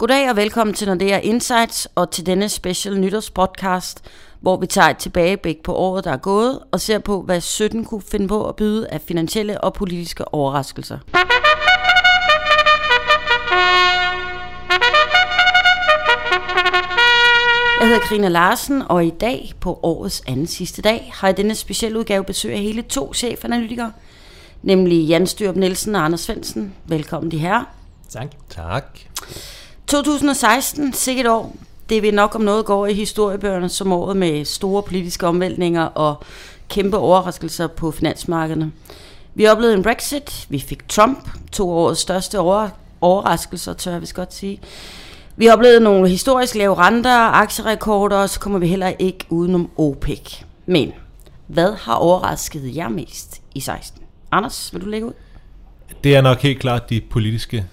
Goddag og velkommen til Nordea Insights og til denne special nytårspodcast, hvor vi tager et tilbageblik på året, der er gået, og ser på, hvad 17 kunne finde på at byde af finansielle og politiske overraskelser. Jeg hedder Karina Larsen, og i dag, på årets anden sidste dag, har jeg denne specielle udgave besøg af hele to chefanalytikere, nemlig Jan Styrup Nielsen og Anders Svendsen. Velkommen de her. Tak. Tak. 2016, sikkert år. Det vil nok om noget gå i historiebøgerne som året med store politiske omvæltninger og kæmpe overraskelser på finansmarkederne. Vi oplevede en Brexit, vi fik Trump, to årets største over, overraskelser, tør jeg vist godt sige. Vi oplevede nogle historisk lave renter, aktierekorder, og så kommer vi heller ikke udenom OPEC. Men hvad har overrasket jer mest i 16? Anders, vil du lægge ud? Det er nok helt klart de politiske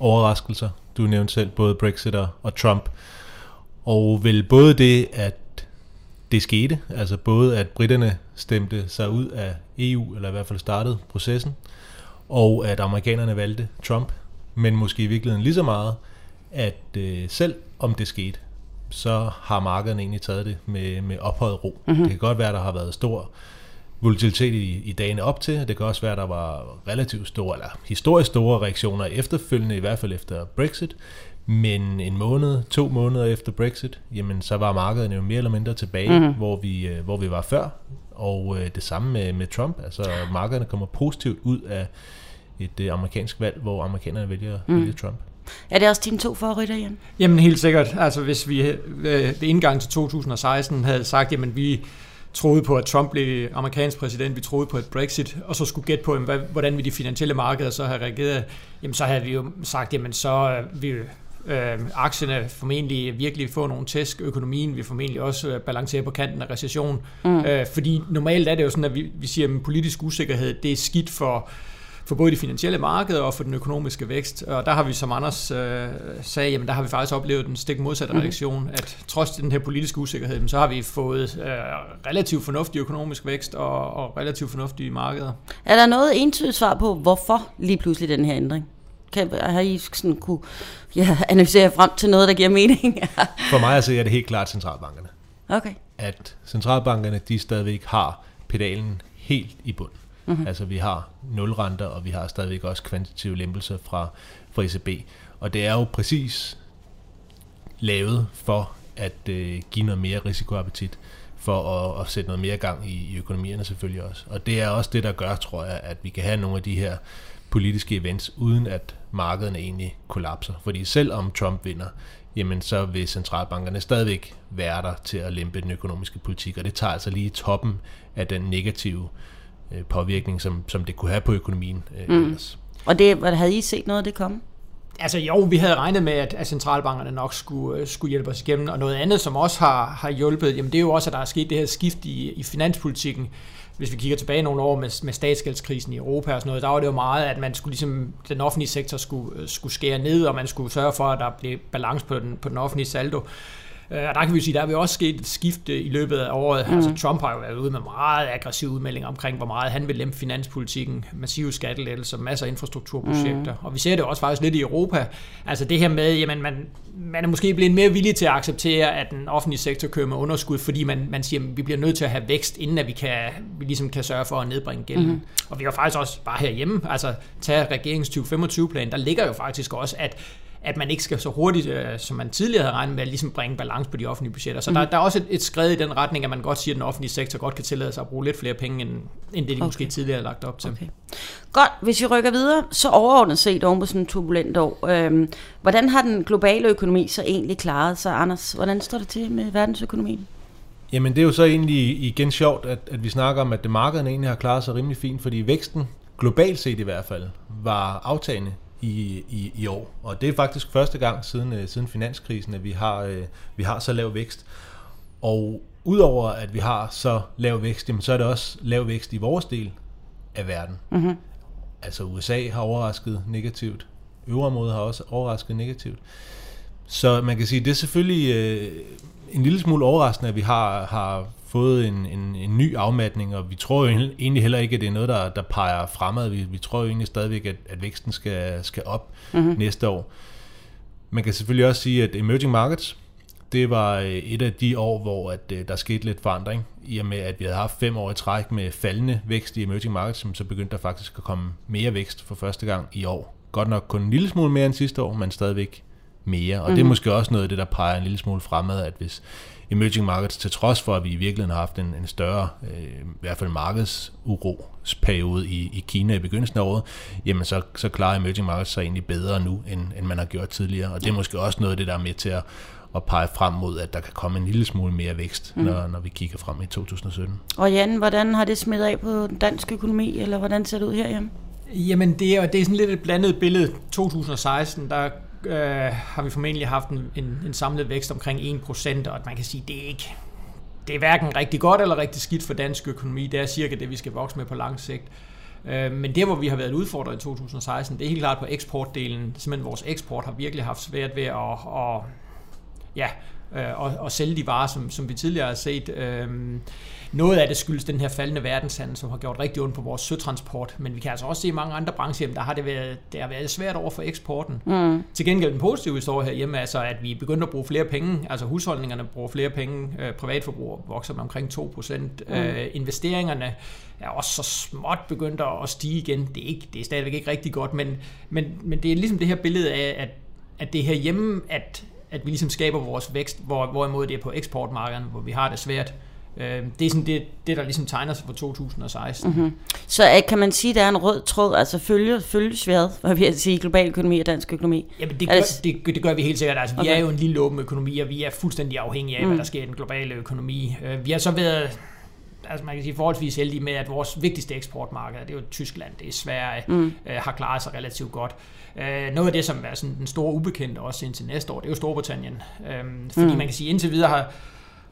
overraskelser. Du nævnte selv både Brexit og Trump. Og vel både det, at det skete, altså både at britterne stemte sig ud af EU, eller i hvert fald startede processen, og at amerikanerne valgte Trump, men måske i virkeligheden lige så meget, at øh, selv om det skete, så har markederne egentlig taget det med, med ophøjet ro. Mm-hmm. Det kan godt være, der har været stor volatilitet i, i dagene op til. Det kan også være, at der var relativt store, eller historisk store reaktioner efterfølgende, i hvert fald efter Brexit. Men en måned, to måneder efter Brexit, jamen så var markederne jo mere eller mindre tilbage, mm-hmm. hvor, vi, øh, hvor vi var før. Og øh, det samme med, med Trump. Altså markederne kommer positivt ud af et øh, amerikansk valg, hvor amerikanerne vælger, mm. vælger Trump. Er det også dine to favoritter, Jan? Jamen helt sikkert. Altså hvis vi øh, ved indgang til 2016 havde sagt, jamen vi troede på, at Trump blev amerikansk præsident, vi troede på et Brexit, og så skulle gætte på, jamen, hvordan vi de finansielle markeder så have reageret, jamen så havde vi jo sagt, jamen så vi øh, aktierne formentlig virkelig få nogle tæsk, økonomien vil formentlig også øh, balancere på kanten af recession, mm. øh, fordi normalt er det jo sådan, at vi, vi siger, at politisk usikkerhed, det er skidt for for både de finansielle markeder og for den økonomiske vækst. Og der har vi, som Anders øh, sagde, jamen der har vi faktisk oplevet den stik modsatte mm. reaktion, at trods den her politiske usikkerhed, så har vi fået øh, relativt fornuftig økonomisk vækst og, og relativt fornuftige markeder. Er der noget entydigt svar på, hvorfor lige pludselig den her ændring? Kan, har I sådan kunne ja, analysere frem til noget, der giver mening? For mig altså, er det helt klart centralbankerne. Okay. At centralbankerne, de stadigvæk har pedalen helt i bund. Mm-hmm. Altså vi har nulrenter, og vi har stadigvæk også kvantitative lempelser fra, fra ECB. Og det er jo præcis lavet for at øh, give noget mere risikoappetit, for at, at sætte noget mere gang i, i økonomierne selvfølgelig også. Og det er også det, der gør, tror jeg, at vi kan have nogle af de her politiske events, uden at markederne egentlig kollapser. Fordi selvom Trump vinder, jamen så vil centralbankerne stadigvæk være der til at lempe den økonomiske politik, og det tager altså lige toppen af den negative øh, påvirkning, som, som det kunne have på økonomien øh, mm. ellers. Og det, havde I set noget af det komme? Altså jo, vi havde regnet med, at, at centralbankerne nok skulle, øh, skulle hjælpe os igennem, og noget andet, som også har, har hjulpet, jamen det er jo også, at der er sket det her skift i, i finanspolitikken. Hvis vi kigger tilbage nogle år med, med statsgældskrisen i Europa og sådan noget, der var det jo meget, at man skulle ligesom, den offentlige sektor skulle, øh, skulle skære ned, og man skulle sørge for, at der blev balance på den, på den offentlige saldo. Øh, og der kan vi sige, der vil også sket et skifte i løbet af året. Mm. Altså Trump har jo været ude med meget aggressiv udmelding omkring, hvor meget han vil lempe finanspolitikken, massive skattelettelser, masser af infrastrukturprojekter. Mm. Og vi ser det også faktisk lidt i Europa. Altså det her med, jamen man, man er måske blevet mere villig til at acceptere, at den offentlige sektor kører med underskud, fordi man, man siger, at vi bliver nødt til at have vækst, inden at vi, kan, vi ligesom kan sørge for at nedbringe gælden. Mm. Og vi har faktisk også bare herhjemme, altså tage regeringens 2025-plan, der ligger jo faktisk også, at at man ikke skal så hurtigt, øh, som man tidligere havde regnet med, at ligesom bringe balance på de offentlige budgetter. Så mm. der, der er også et, et skridt i den retning, at man godt siger, at den offentlige sektor godt kan tillade sig at bruge lidt flere penge, end, end det de okay. måske tidligere har lagt op til. Okay. Godt, hvis vi rykker videre, så overordnet set oven på sådan en turbulent år, øhm, hvordan har den globale økonomi så egentlig klaret sig, Anders? Hvordan står det til med verdensøkonomien? Jamen det er jo så egentlig igen sjovt, at, at vi snakker om, at det markedet egentlig har klaret sig rimelig fint, fordi væksten, globalt set i hvert fald, var aftagende i, i, i år. Og det er faktisk første gang siden, uh, siden finanskrisen, at vi har, uh, vi har så lav vækst. Og udover at vi har så lav vækst, jamen, så er det også lav vækst i vores del af verden. Mm-hmm. Altså USA har overrasket negativt. Øvre har også overrasket negativt. Så man kan sige, det er selvfølgelig uh, en lille smule overraskende, at vi har, har fået en, en, en ny afmatning, og vi tror jo egentlig heller ikke, at det er noget, der, der peger fremad. Vi, vi tror jo egentlig stadigvæk, at, at væksten skal, skal op mm-hmm. næste år. Man kan selvfølgelig også sige, at emerging markets, det var øh, et af de år, hvor at, øh, der skete lidt forandring, i og med at vi havde haft fem år i træk med faldende vækst i emerging markets, så begyndte der faktisk at komme mere vækst for første gang i år. Godt nok kun en lille smule mere end sidste år, men stadigvæk mere. Og mm. det er mhm. måske også noget af det, der peger en lille smule fremad, at hvis emerging markets, til trods for, at vi i virkeligheden har haft en, en større, øh, i hvert fald markedsuroperiode i, i Kina i begyndelsen af året, jamen så, så klarer emerging markets sig egentlig bedre nu, end, end man har gjort tidligere. Og det er måske også noget af det, der er med til at, at pege frem mod, at der kan komme en lille smule mere vækst, mm. når, når vi kigger frem i 2017. Og Jan, hvordan har det smidt af på dansk økonomi, eller hvordan ser det ud herhjemme? Jamen, det er, det er sådan lidt et blandet billede. 2016, der øh, har vi formentlig haft en, en, en samlet vækst omkring 1%, og man kan sige, det er ikke det er hverken rigtig godt eller rigtig skidt for dansk økonomi. Det er cirka det, vi skal vokse med på lang sigt. Øh, men det, hvor vi har været udfordret i 2016, det er helt klart på eksportdelen. Simpelthen vores eksport har virkelig haft svært ved at, at ja, øh, og, og sælge de varer, som, som vi tidligere har set. Øh, noget af det skyldes den her faldende verdenshandel, som har gjort rigtig ondt på vores søtransport, men vi kan altså også se i mange andre brancher, der har det været, det har været svært over for eksporten. Mm. Til gengæld den positive historie herhjemme, altså at vi er begyndt at bruge flere penge, altså husholdningerne bruger flere penge, øh, privatforbrug vokser med omkring 2%, mm. øh, investeringerne er også så småt begyndt at stige igen. Det er, ikke, det er stadigvæk ikke rigtig godt, men, men, men det er ligesom det her billede af, at, at det her hjemme, at, at vi ligesom skaber vores vækst, hvor, hvorimod det er på eksportmarkederne, hvor vi har det svært. Øh, det er sådan det, det, der ligesom tegner sig for 2016. Mm-hmm. Så øh, kan man sige, at der er en rød tråd, altså følge, følges hvad, hvad vil jeg sige, global økonomi og dansk økonomi? Jamen det gør, det, det gør vi helt sikkert. Altså, vi okay. er jo en lille åben økonomi, og vi er fuldstændig afhængige af, mm. hvad der sker i den globale økonomi. Øh, vi har så været altså man kan sige forholdsvis heldige med, at vores vigtigste eksportmarked, det er jo Tyskland, det er Sverige, mm. øh, har klaret sig relativt godt. Øh, noget af det, som er sådan den store ubekendte også indtil næste år, det er jo Storbritannien. Øh, fordi mm. man kan sige, indtil videre har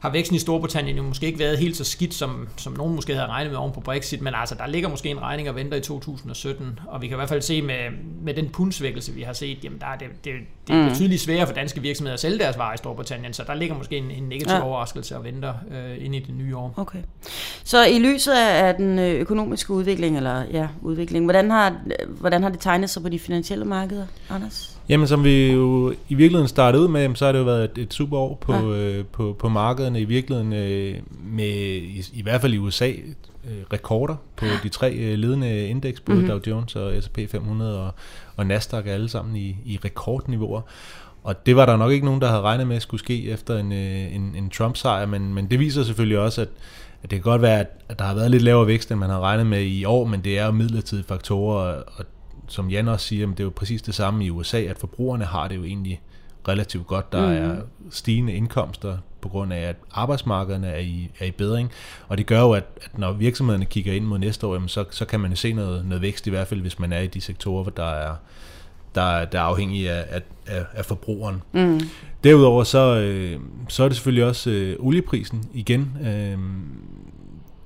har væksten i Storbritannien jo måske ikke været helt så skidt, som, som nogen måske havde regnet med oven på Brexit, men altså, der ligger måske en regning og venter i 2017, og vi kan i hvert fald se med, med den pundsvækkelse, vi har set, jamen der er det, det, det er mm. betydeligt sværere for danske virksomheder at sælge deres varer i Storbritannien, så der ligger måske en, en negativ ja. overraskelse og venter øh, ind i det nye år. Okay. Så i lyset af den øh, økonomiske udvikling, eller ja, udvikling, hvordan har, hvordan har det tegnet sig på de finansielle markeder, Anders? Jamen, som vi jo i virkeligheden startede ud med, så har det jo været et, et super år på, ja. øh, på, på markederne. I virkeligheden øh, med, i, i hvert fald i USA, øh, rekorder på de tre øh, ledende indeks, både mm-hmm. Dow Jones og S&P 500 og, og Nasdaq alle sammen i, i rekordniveauer. Og det var der nok ikke nogen, der havde regnet med skulle ske efter en, øh, en, en Trump-sejr, men, men det viser selvfølgelig også, at, at det kan godt være, at der har været lidt lavere vækst, end man har regnet med i år, men det er jo midlertidige faktorer, og som Jan også siger, det er jo præcis det samme i USA, at forbrugerne har det jo egentlig relativt godt. Der mm. er stigende indkomster på grund af, at arbejdsmarkederne er i, er i bedring. Og det gør jo, at, at når virksomhederne kigger ind mod næste år, jamen så, så kan man se noget, noget vækst, i hvert fald hvis man er i de sektorer, der er, der, der er afhængige af, af, af forbrugeren. Mm. Derudover så, øh, så er det selvfølgelig også øh, olieprisen igen. Øh,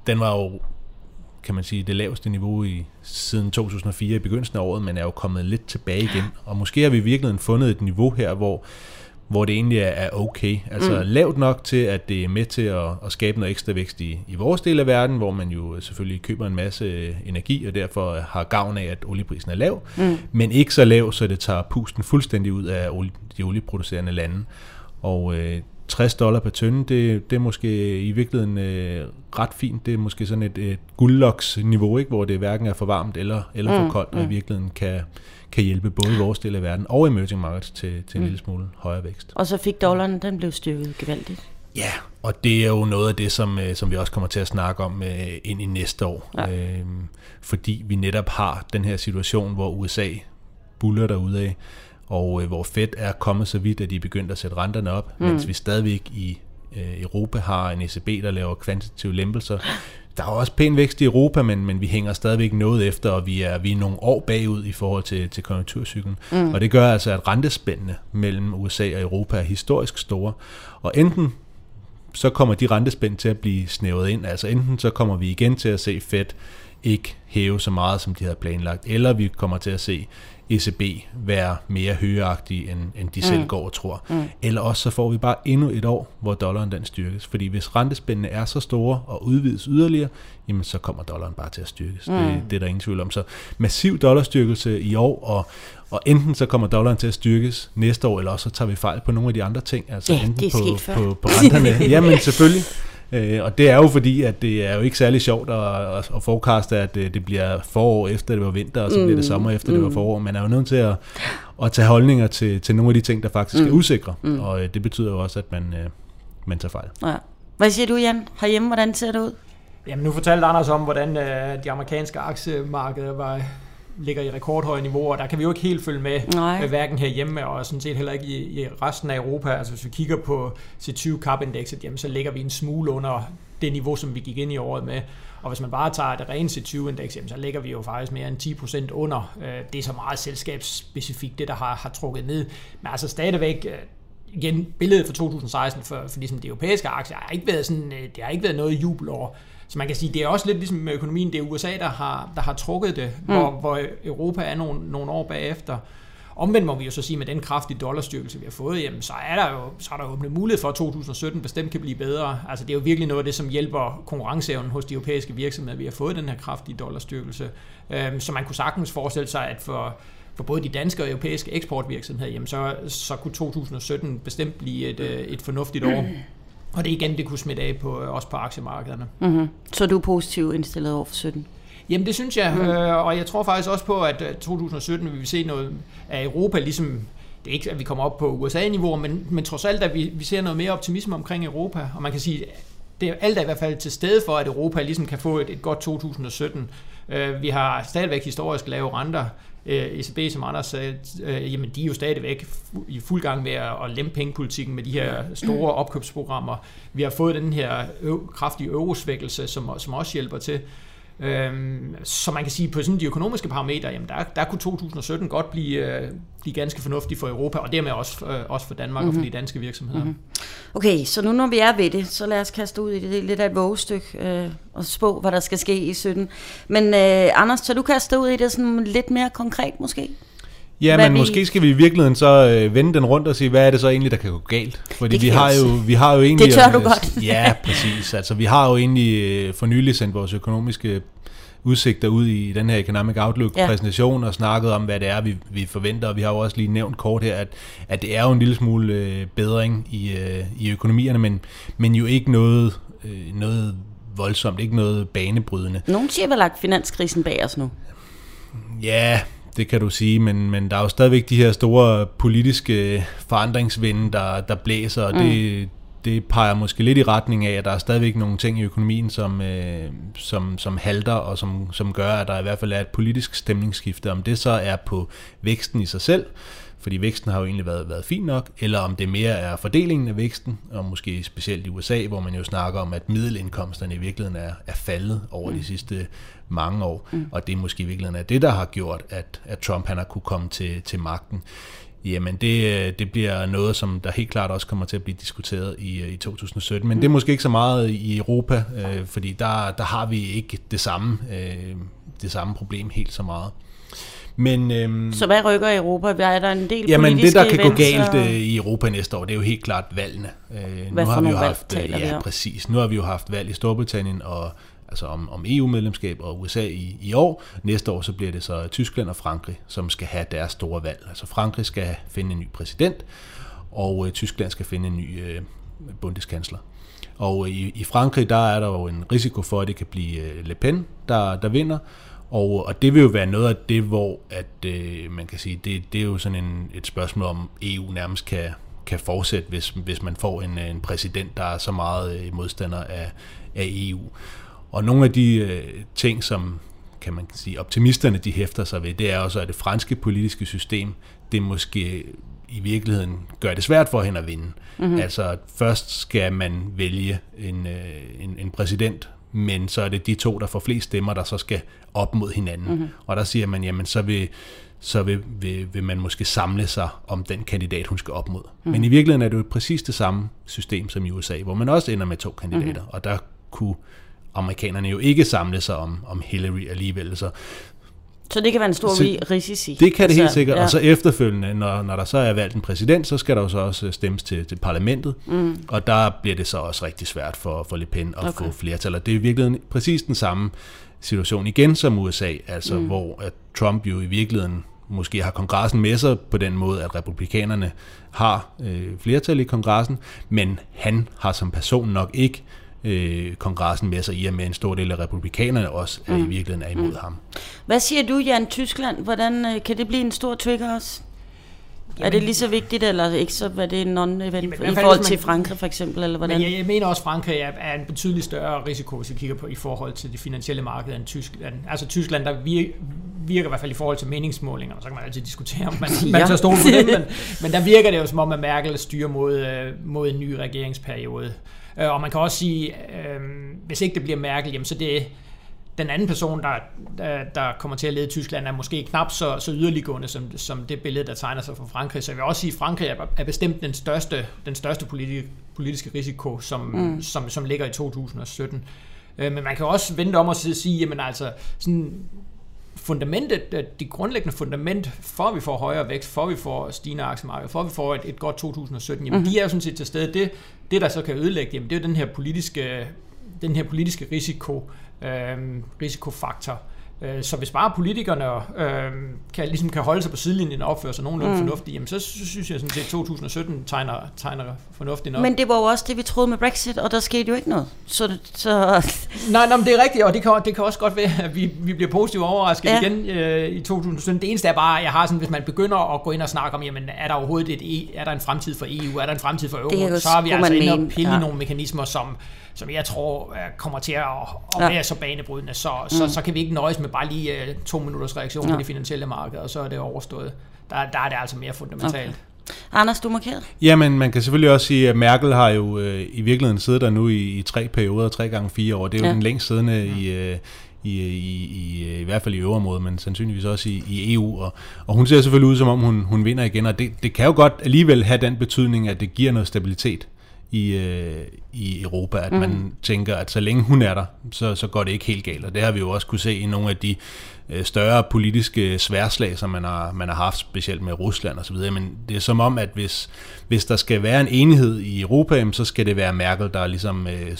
den var jo kan man sige, det laveste niveau i siden 2004 i begyndelsen af året, men er jo kommet lidt tilbage igen. Og måske har vi virkelig fundet et niveau her, hvor, hvor det egentlig er okay. Altså mm. lavt nok til, at det er med til at, at skabe noget ekstra vækst i, i vores del af verden, hvor man jo selvfølgelig køber en masse energi, og derfor har gavn af, at olieprisen er lav, mm. men ikke så lav, så det tager pusten fuldstændig ud af de olieproducerende lande. Og øh, 60 dollar per tønde, det, det er måske i virkeligheden øh, ret fint. Det er måske sådan et, et guldloks-niveau, ikke? hvor det hverken er for varmt eller, eller for mm, koldt, og mm. i virkeligheden kan, kan hjælpe både vores del af verden og emerging markets til, til en mm. lille smule højere vækst. Og så fik dollaren, den blev styrket gevaldigt. Ja, og det er jo noget af det, som, øh, som vi også kommer til at snakke om øh, ind i næste år. Ja. Øhm, fordi vi netop har den her situation, hvor USA buller derude af og øh, hvor Fed er kommet så vidt, at de er begyndt at sætte renterne op, mm. mens vi stadigvæk i øh, Europa har en ECB, der laver kvantitative lempelser. Der er også pæn vækst i Europa, men, men vi hænger stadigvæk noget efter, og vi er, vi er nogle år bagud i forhold til, til konjunkturcyklen. Mm. Og det gør altså, at rentespændene mellem USA og Europa er historisk store. Og enten så kommer de rentespænd til at blive snævet ind, altså enten så kommer vi igen til at se Fed ikke hæve så meget, som de havde planlagt, eller vi kommer til at se ECB være mere højagtige, end, end de mm. selv går og tror. Mm. Eller også så får vi bare endnu et år, hvor dollaren den styrkes. Fordi hvis rentespændene er så store og udvides yderligere, jamen så kommer dollaren bare til at styrkes. Mm. Det, det er der ingen tvivl om. Så massiv dollarstyrkelse i år, og, og enten så kommer dollaren til at styrkes næste år, eller også så tager vi fejl på nogle af de andre ting. Altså ja, enten det er på, på, på renterne. Jamen selvfølgelig. Øh, og det er jo fordi, at det er jo ikke særlig sjovt at, at, at forecaste, at det, det bliver forår efter det var vinter, og så mm. bliver det mm. sommer efter mm. det var mm. forår. Man er jo nødt til at, at tage holdninger til, til nogle af de ting, der faktisk mm. er usikre. Mm. Og øh, det betyder jo også, at man, øh, man tager fejl. Ja. Hvad siger du, Jan? Herhjemme, hvordan ser det ud? Jamen, nu fortalte Anders om, hvordan øh, de amerikanske aktiemarkeder var ligger i rekordhøje niveauer, der kan vi jo ikke helt følge med, Nej. Øh, hverken herhjemme og sådan set heller ikke i, i resten af Europa. Altså hvis vi kigger på C20 Cap Indexet, jamen, så ligger vi en smule under det niveau, som vi gik ind i året med. Og hvis man bare tager det rene C20-indeks, jamen, så ligger vi jo faktisk mere end 10% under. Øh, det er så meget selskabsspecifikt, det der har, har trukket ned. Men altså stadigvæk, øh, igen, billedet for 2016 for, for ligesom de europæiske aktier har ikke været sådan, det har ikke været noget jubelår. Så man kan sige, det er også lidt ligesom med økonomien, det er USA, der har, der har trukket det, mm. hvor, hvor Europa er nogle, nogle år bagefter. Omvendt må vi jo så sige, med den kraftige dollarstyrkelse, vi har fået, jamen, så er der jo så er der jo mulighed for, at 2017 bestemt kan blive bedre. Altså, det er jo virkelig noget af det, som hjælper konkurrenceevnen hos de europæiske virksomheder, vi har fået den her kraftige dollarstyrkelse. Øhm, så man kunne sagtens forestille sig, at for, for både de danske og europæiske eksportvirksomheder, jamen så, så kunne 2017 bestemt blive et, øh, et fornuftigt år. Og det igen, det kunne smitte af på, øh, også på aktiemarkederne. Mm-hmm. Så du er positiv indstillet over for 17? Jamen det synes jeg, mm. øh, og jeg tror faktisk også på, at 2017 vil vi se noget af Europa, ligesom det er ikke, at vi kommer op på USA-niveau, men, men trods alt, at vi, vi ser noget mere optimisme omkring Europa, og man kan sige, det er alt er i hvert fald til stede for, at Europa ligesom kan få et, et godt 2017. Øh, vi har stadigvæk historisk lave renter. Øh, ECB, som Anders sagde, øh, jamen de er jo stadigvæk i fuld gang med at, lempe pengepolitikken med de her store opkøbsprogrammer. Vi har fået den her kraftige eurosvækkelse, som, som også hjælper til. Øhm, så man kan sige, på sådan de økonomiske parametre, jamen der, der kunne 2017 godt blive, øh, blive ganske fornuftigt for Europa, og dermed også, øh, også for Danmark mm-hmm. og for mhm. de danske virksomheder. Mm-hmm. Okay, så nu når vi er ved det, så lad os kaste ud i det, det lidt af et vågestykke øh, og spå, hvad der skal ske i 17. Men øh, Anders, så du kaste ud i det sådan lidt mere konkret måske? Ja, hvad men vi... måske skal vi i virkeligheden så øh, vende den rundt og sige, hvad er det så egentlig, der kan gå galt? Fordi vi har, jo, vi har jo egentlig... Det tør du godt. ja, præcis. Altså, vi har jo egentlig øh, for nylig sendt vores økonomiske udsigter ud i den her Economic Outlook-præsentation ja. og snakket om, hvad det er, vi, vi forventer. Og vi har jo også lige nævnt kort her, at, at det er jo en lille smule øh, bedring i, øh, i økonomierne, men, men jo ikke noget, øh, noget voldsomt, ikke noget banebrydende. Nogle siger vel lagt finanskrisen bag os nu? Ja, det kan du sige, men, men der er jo stadigvæk de her store politiske forandringsvinde, der, der blæser, og mm. det, det peger måske lidt i retning af, at der er stadigvæk nogle ting i økonomien, som, øh, som, som halter, og som, som gør, at der i hvert fald er et politisk stemningsskifte. Om det så er på væksten i sig selv, fordi væksten har jo egentlig været, været fin nok, eller om det mere er fordelingen af væksten, og måske specielt i USA, hvor man jo snakker om, at middelindkomsterne i virkeligheden er, er faldet over mm. de sidste mange år, mm. og det er måske i virkeligheden er det, der har gjort, at, at Trump han har kunne komme til, til magten. Jamen det, det bliver noget, som der helt klart også kommer til at blive diskuteret i, i 2017. Men det er måske ikke så meget i Europa, øh, fordi der, der har vi ikke det samme, øh, det samme problem helt så meget. Men, øhm, så hvad rykker i Europa? Er der en del Jamen det, der kan gå galt og... Øh, i Europa næste år, det er jo helt klart valgene. Øh, hvad nu har vi jo haft, valg, ja, vi præcis. Nu har vi jo haft valg i Storbritannien og altså om, om EU-medlemskab og USA i, i år. Næste år så bliver det så Tyskland og Frankrig, som skal have deres store valg. Altså Frankrig skal finde en ny præsident, og øh, Tyskland skal finde en ny øh, bundeskansler. Og i, i Frankrig, der er der jo en risiko for, at det kan blive øh, Le Pen, der, der vinder, og, og det vil jo være noget af det, hvor at, øh, man kan sige, det, det er jo sådan en, et spørgsmål om EU nærmest kan, kan fortsætte, hvis, hvis man får en, en præsident, der er så meget øh, modstander af, af EU. Og nogle af de øh, ting, som kan man sige, optimisterne de hæfter sig ved, det er også, at det franske politiske system, det måske i virkeligheden gør det svært for hende at vinde. Mm-hmm. Altså først skal man vælge en, øh, en, en præsident, men så er det de to, der får flest stemmer, der så skal op mod hinanden. Mm-hmm. Og der siger man, jamen så vil så vil, vil, vil man måske samle sig om den kandidat, hun skal op mod. Mm. Men i virkeligheden er det jo præcis det samme system som i USA, hvor man også ender med to kandidater, mm. og der kunne amerikanerne jo ikke samle sig om, om Hillary alligevel. Så Så det kan være en stor så, risici? Det kan det helt sikkert, ja. og så efterfølgende, når, når der så er valgt en præsident, så skal der jo så også stemmes til, til parlamentet, mm. og der bliver det så også rigtig svært for, for Le Pen at okay. få flertal, og det er i virkeligheden præcis den samme situation igen som USA, altså mm. hvor at Trump jo i virkeligheden måske har kongressen med sig på den måde, at republikanerne har øh, flertal i kongressen, men han har som person nok ikke øh, kongressen med sig i, og med en stor del af republikanerne også er mm. i virkeligheden er imod mm. ham. Hvad siger du, Jan, Tyskland? Hvordan øh, kan det blive en stor trigger også? Jamen, er det lige så vigtigt, eller ikke så hvad det er non-event i forhold til Frankrig for eksempel? Eller hvordan? Men jeg, jeg mener også, at Frankrig er, er en betydelig større risiko, hvis vi kigger på i forhold til det finansielle marked end Tyskland. Altså Tyskland, der virker, virker i hvert fald i forhold til meningsmålinger, så kan man altid diskutere, om man, ja. man tager stole på dem, men, men der virker det jo som om, at Merkel styrer mod, øh, mod en ny regeringsperiode. Øh, og man kan også sige, øh, hvis ikke det bliver Merkel, jamen så det den anden person, der, der, der kommer til at lede Tyskland, er måske knap så, så yderliggående som, som det billede, der tegner sig for Frankrig. Så jeg vil også sige, at Frankrig er, er bestemt den største, den største politi, politiske risiko, som, mm. som, som ligger i 2017. Øh, men man kan også vente om at sige, jamen altså, sådan fundamentet, det grundlæggende fundament, for at vi får højere vækst, for at vi får stigende aktiemarked, for at vi får et, et godt 2017, jamen mm-hmm. de er jo sådan set til stede. Det, det der så kan ødelægge, jamen det er jo den her politiske, den her politiske risiko, øh, risikofaktor, Øh, så hvis bare politikerne øh, kan, ligesom kan holde sig på sidelinjen og opføre sig nogenlunde mm. fornuftigt, jamen så synes jeg sådan set, at 2017 tegner, tegner fornuftigt nok. Men det var jo også det, vi troede med Brexit, og der skete jo ikke noget. Så, så... Nej, nej, men det er rigtigt, og det kan, det kan også godt være, at vi, vi bliver positivt overrasket ja. igen øh, i 2017. Det eneste er bare, jeg har sådan, hvis man begynder at gå ind og snakke om, jamen er der overhovedet et, e, er der en fremtid for EU, er der en fremtid for euro, så er vi altså inde og pille ja. nogle mekanismer, som som jeg tror kommer til at, at ja. være så banebrydende, så, mm. så, så kan vi ikke nøjes med bare lige uh, to minutters reaktion ja. på de finansielle markeder, og så er det overstået. Der, der er det altså mere fundamentalt. Okay. Anders, du markeret? Jamen, man kan selvfølgelig også sige, at Merkel har jo øh, i virkeligheden siddet der nu i, i tre perioder, tre gange fire år. Det er jo ja. den længst siddende ja. i, øh, i, i, i, i hvert fald i øverområdet, men sandsynligvis også i, i EU. Og, og hun ser selvfølgelig ud, som om hun, hun vinder igen, og det, det kan jo godt alligevel have den betydning, at det giver noget stabilitet i, øh, i Europa, at mm. man tænker, at så længe hun er der, så, så går det ikke helt galt. Og det har vi jo også kunne se i nogle af de øh, større politiske sværslag, som man har, man har haft, specielt med Rusland osv. Men det er som om, at hvis, hvis der skal være en enighed i Europa, så skal det være Merkel, der ligesom øh,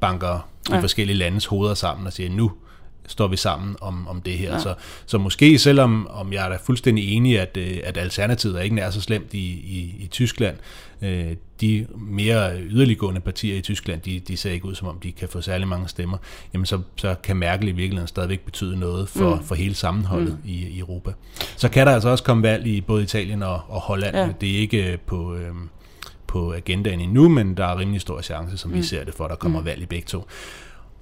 banker de ja. forskellige landes hoveder sammen og siger, nu står vi sammen om, om det her. Ja. Så, så måske selvom om jeg er da fuldstændig enig, at, øh, at alternativet ikke er så slemt i, i, i Tyskland, øh, de mere yderliggående partier i Tyskland, de, de ser ikke ud som om, de kan få særlig mange stemmer, jamen så, så kan Merkel i virkeligheden stadigvæk betyde noget for, mm. for hele sammenholdet mm. i, i Europa. Så kan der altså også komme valg i både Italien og, og Holland. Ja. Det er ikke på... Øh, på agendaen endnu, men der er rimelig stor chance, som mm. vi ser det for, at der kommer mm. valg i begge to.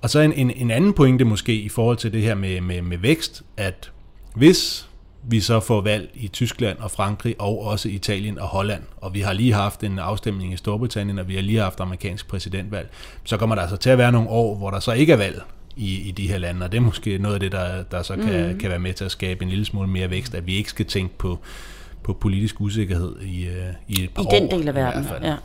Og så en, en, en anden pointe måske i forhold til det her med, med, med vækst, at hvis vi så får valg i Tyskland og Frankrig og også Italien og Holland, og vi har lige haft en afstemning i Storbritannien, og vi har lige haft amerikansk præsidentvalg, så kommer der altså til at være nogle år, hvor der så ikke er valg i, i de her lande, og det er måske noget af det, der, der så kan, mm. kan være med til at skabe en lille smule mere vækst, at vi ikke skal tænke på, på politisk usikkerhed i, uh, i et par I år. I den del af verden, ja.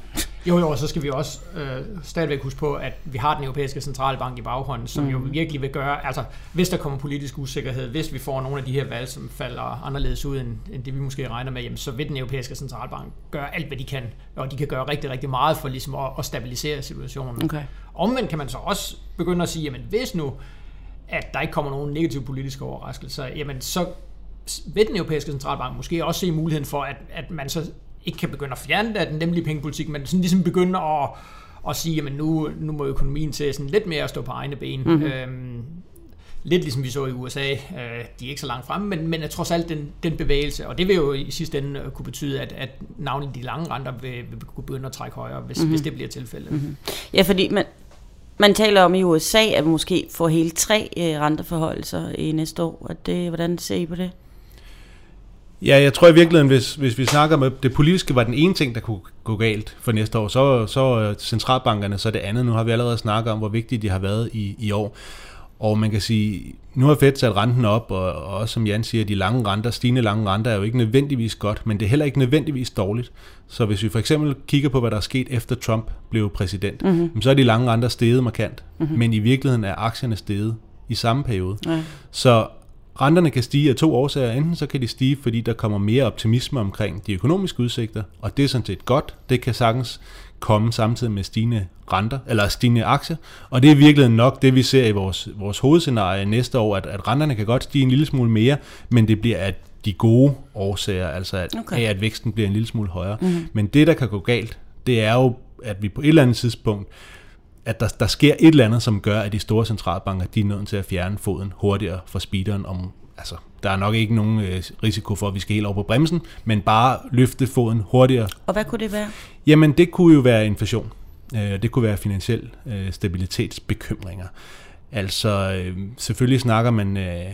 Jo, jo, og så skal vi også øh, stadigvæk huske på, at vi har den europæiske centralbank i baghånden, som mm. jo virkelig vil gøre, altså hvis der kommer politisk usikkerhed, hvis vi får nogle af de her valg, som falder anderledes ud, end, end det vi måske regner med, jamen, så vil den europæiske centralbank gøre alt, hvad de kan, og de kan gøre rigtig, rigtig meget for ligesom at, at stabilisere situationen. Okay. Omvendt kan man så også begynde at sige, jamen hvis nu, at der ikke kommer nogen negative politiske overraskelser, jamen så vil den europæiske centralbank måske også se muligheden for, at, at man så ikke kan begynde at fjerne det af den nemlige pengepolitik, men sådan ligesom begynde at, at sige, at nu, nu må økonomien til sådan lidt mere at stå på egne ben. Mm-hmm. Øhm, lidt ligesom vi så i USA, øh, de er ikke så langt fremme, men, men er trods alt den, den bevægelse, og det vil jo i sidste ende kunne betyde, at, at navnlig de lange renter vil, vil kunne begynde at trække højere, hvis, mm-hmm. hvis det bliver tilfældet. Mm-hmm. Ja, fordi man, man taler om i USA, at vi måske får hele tre øh, renteforholdelser i næste år. At det, hvordan ser I på det? Ja, jeg tror i virkeligheden, hvis, hvis vi snakker om det politiske, var den ene ting, der kunne gå galt for næste år, så, så centralbankerne så det andet. Nu har vi allerede snakket om, hvor vigtige de har været i, i år. Og man kan sige, nu har Fed sat renten op, og, og også som Jan siger, de lange renter, stigende lange renter er jo ikke nødvendigvis godt, men det er heller ikke nødvendigvis dårligt. Så hvis vi for eksempel kigger på, hvad der er sket efter Trump blev præsident, mm-hmm. så er de lange renter steget markant, mm-hmm. men i virkeligheden er aktierne steget i samme periode. Ja. Så Renterne kan stige af to årsager. Enten så kan de stige, fordi der kommer mere optimisme omkring de økonomiske udsigter, og det er sådan set godt. Det kan sagtens komme samtidig med stigende renter, eller stigende aktier, og det er virkelig nok det, vi ser i vores, vores hovedscenarie næste år, at, at renterne kan godt stige en lille smule mere, men det bliver af de gode årsager, altså at, okay. af, at væksten bliver en lille smule højere. Mm-hmm. Men det, der kan gå galt, det er jo, at vi på et eller andet tidspunkt at der, der sker et eller andet, som gør, at de store centralbanker, de er nødt til at fjerne foden hurtigere fra speederen om, altså, der er nok ikke nogen øh, risiko for, at vi skal helt over på bremsen, men bare løfte foden hurtigere. Og hvad kunne det være? Jamen, det kunne jo være inflation. Øh, det kunne være finansiel øh, stabilitetsbekymringer. Altså, øh, selvfølgelig snakker man øh,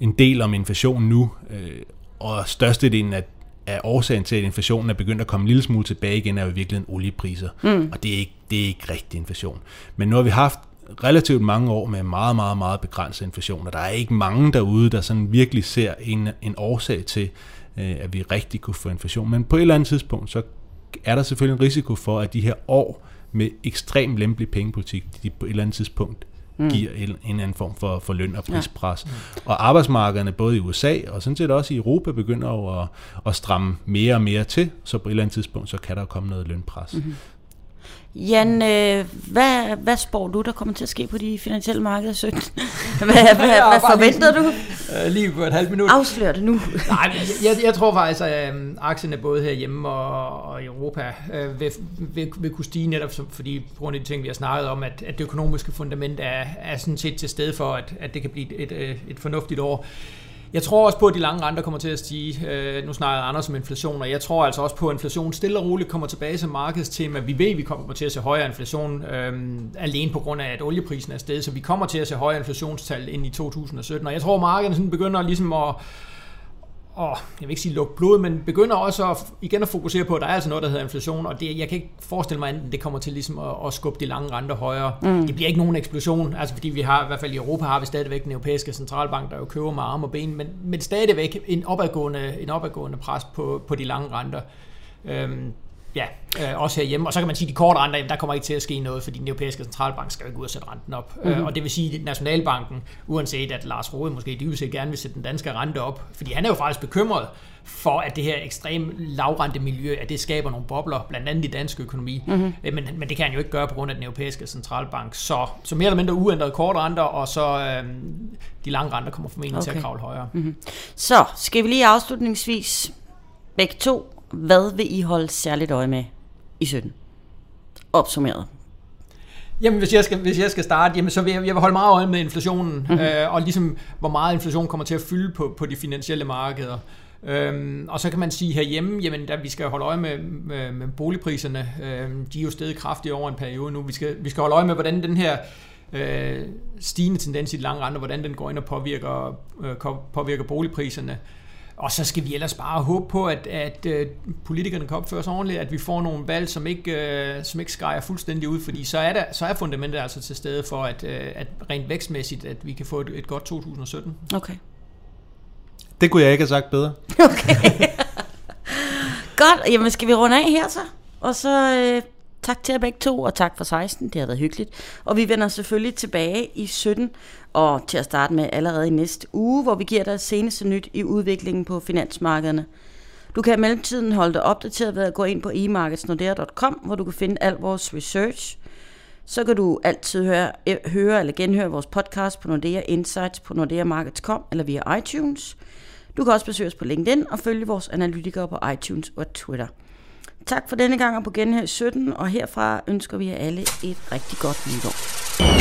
en del om inflation nu, øh, og størstedelen af af årsagen til, at inflationen er begyndt at komme en lille smule tilbage igen, er jo i virkeligheden oliepriser. Mm. Og det er, ikke, det er ikke rigtig inflation. Men nu har vi haft relativt mange år med meget, meget, meget begrænset inflation, og der er ikke mange derude, der sådan virkelig ser en, en årsag til, øh, at vi rigtig kunne få inflation. Men på et eller andet tidspunkt, så er der selvfølgelig en risiko for, at de her år med ekstrem lempelig pengepolitik, de på et eller andet tidspunkt mm. giver en, en eller anden form for, for løn- og prispres. Ja. Mm. Og arbejdsmarkederne både i USA og sådan set også i Europa begynder jo at, at stramme mere og mere til, så på et eller andet tidspunkt, så kan der komme noget lønpres. Mm-hmm. Jan, øh, hvad, hvad spår du, der kommer til at ske på de finansielle markeder 17? hvad, hvad, hvad forventer du? Uh, lige på et halvt minut. Afslør det nu. Nej, jeg, jeg tror faktisk, at øh, aktierne både herhjemme og, og i Europa øh, vil, vil, vil kunne stige netop, fordi på grund af de ting, vi har snakket om, at, at det økonomiske fundament er, er sådan set til stede for, at, at det kan blive et, et, et fornuftigt år. Jeg tror også på, at de lange renter kommer til at stige. Øh, nu snakker Anders om inflation, og jeg tror altså også på, at inflation stille og roligt kommer tilbage som markedstema. Vi ved, at vi kommer til at se højere inflation øh, alene på grund af, at olieprisen er steget, så vi kommer til at se højere inflationstal ind i 2017. Og jeg tror, at markedet sådan begynder ligesom at og jeg vil ikke sige lukke blod, men begynder også at, igen at fokusere på, at der er altså noget, der hedder inflation, og det, jeg kan ikke forestille mig, at det kommer til ligesom at, at skubbe de lange renter højere. Mm. Det bliver ikke nogen eksplosion, altså fordi vi har, i hvert fald i Europa har vi stadigvæk den europæiske centralbank, der jo køber med arme og ben, men, men stadigvæk en opadgående, en opadgående pres på, på de lange renter. Øhm, Ja, øh, også herhjemme. Og så kan man sige, at de korte renter, jamen, der kommer ikke til at ske noget, fordi den europæiske centralbank skal ikke ud og sætte renten op. Mm-hmm. Øh, og det vil sige, at Nationalbanken, uanset at Lars Rode måske de vil se gerne vil sætte den danske rente op, fordi han er jo faktisk bekymret for, at det her ekstrem lavrente miljø, at det skaber nogle bobler, blandt andet i dansk økonomi. Mm-hmm. Men, men det kan han jo ikke gøre på grund af den europæiske centralbank. Så, så mere eller mindre uændrede korte renter, og så øh, de lange renter kommer formentlig okay. til at kravle højere. Mm-hmm. Så skal vi lige afslutningsvis begge to hvad vil I holde særligt øje med i 17? Opsummeret. Jamen, hvis jeg skal, hvis jeg skal starte, jamen, så vil jeg, jeg vil holde meget øje med inflationen, mm-hmm. øh, og ligesom, hvor meget inflation kommer til at fylde på, på de finansielle markeder. Øhm, og så kan man sige herhjemme, jamen, at vi skal holde øje med, med, med boligpriserne. Øhm, de er jo stedet kraftigt over en periode nu. Vi skal, vi skal holde øje med, hvordan den her øh, stigende tendens i de lange renter, hvordan den går ind og påvirker, øh, påvirker boligpriserne. Og så skal vi ellers bare håbe på, at, at uh, politikerne kan opføre sig ordentligt, at vi får nogle valg, som ikke, uh, som ikke skræger fuldstændig ud, fordi så er, der, så er fundamentet altså til stede for, at, uh, at rent vækstmæssigt, at vi kan få et, et godt 2017. Okay. Det kunne jeg ikke have sagt bedre. Okay. godt, jamen skal vi runde af her så? Og så øh, tak til jer begge to, og tak for 16, det har været hyggeligt. Og vi vender selvfølgelig tilbage i 17, og til at starte med allerede i næste uge, hvor vi giver dig seneste nyt i udviklingen på finansmarkederne. Du kan i mellemtiden holde dig opdateret ved at gå ind på emarketsnordea.com, hvor du kan finde al vores research. Så kan du altid høre, høre eller genhøre vores podcast på Nordea Insights på nordeamarkets.com eller via iTunes. Du kan også besøge os på LinkedIn og følge vores analytikere på iTunes og Twitter. Tak for denne gang og på genhør 17, og herfra ønsker vi jer alle et rigtig godt nytår.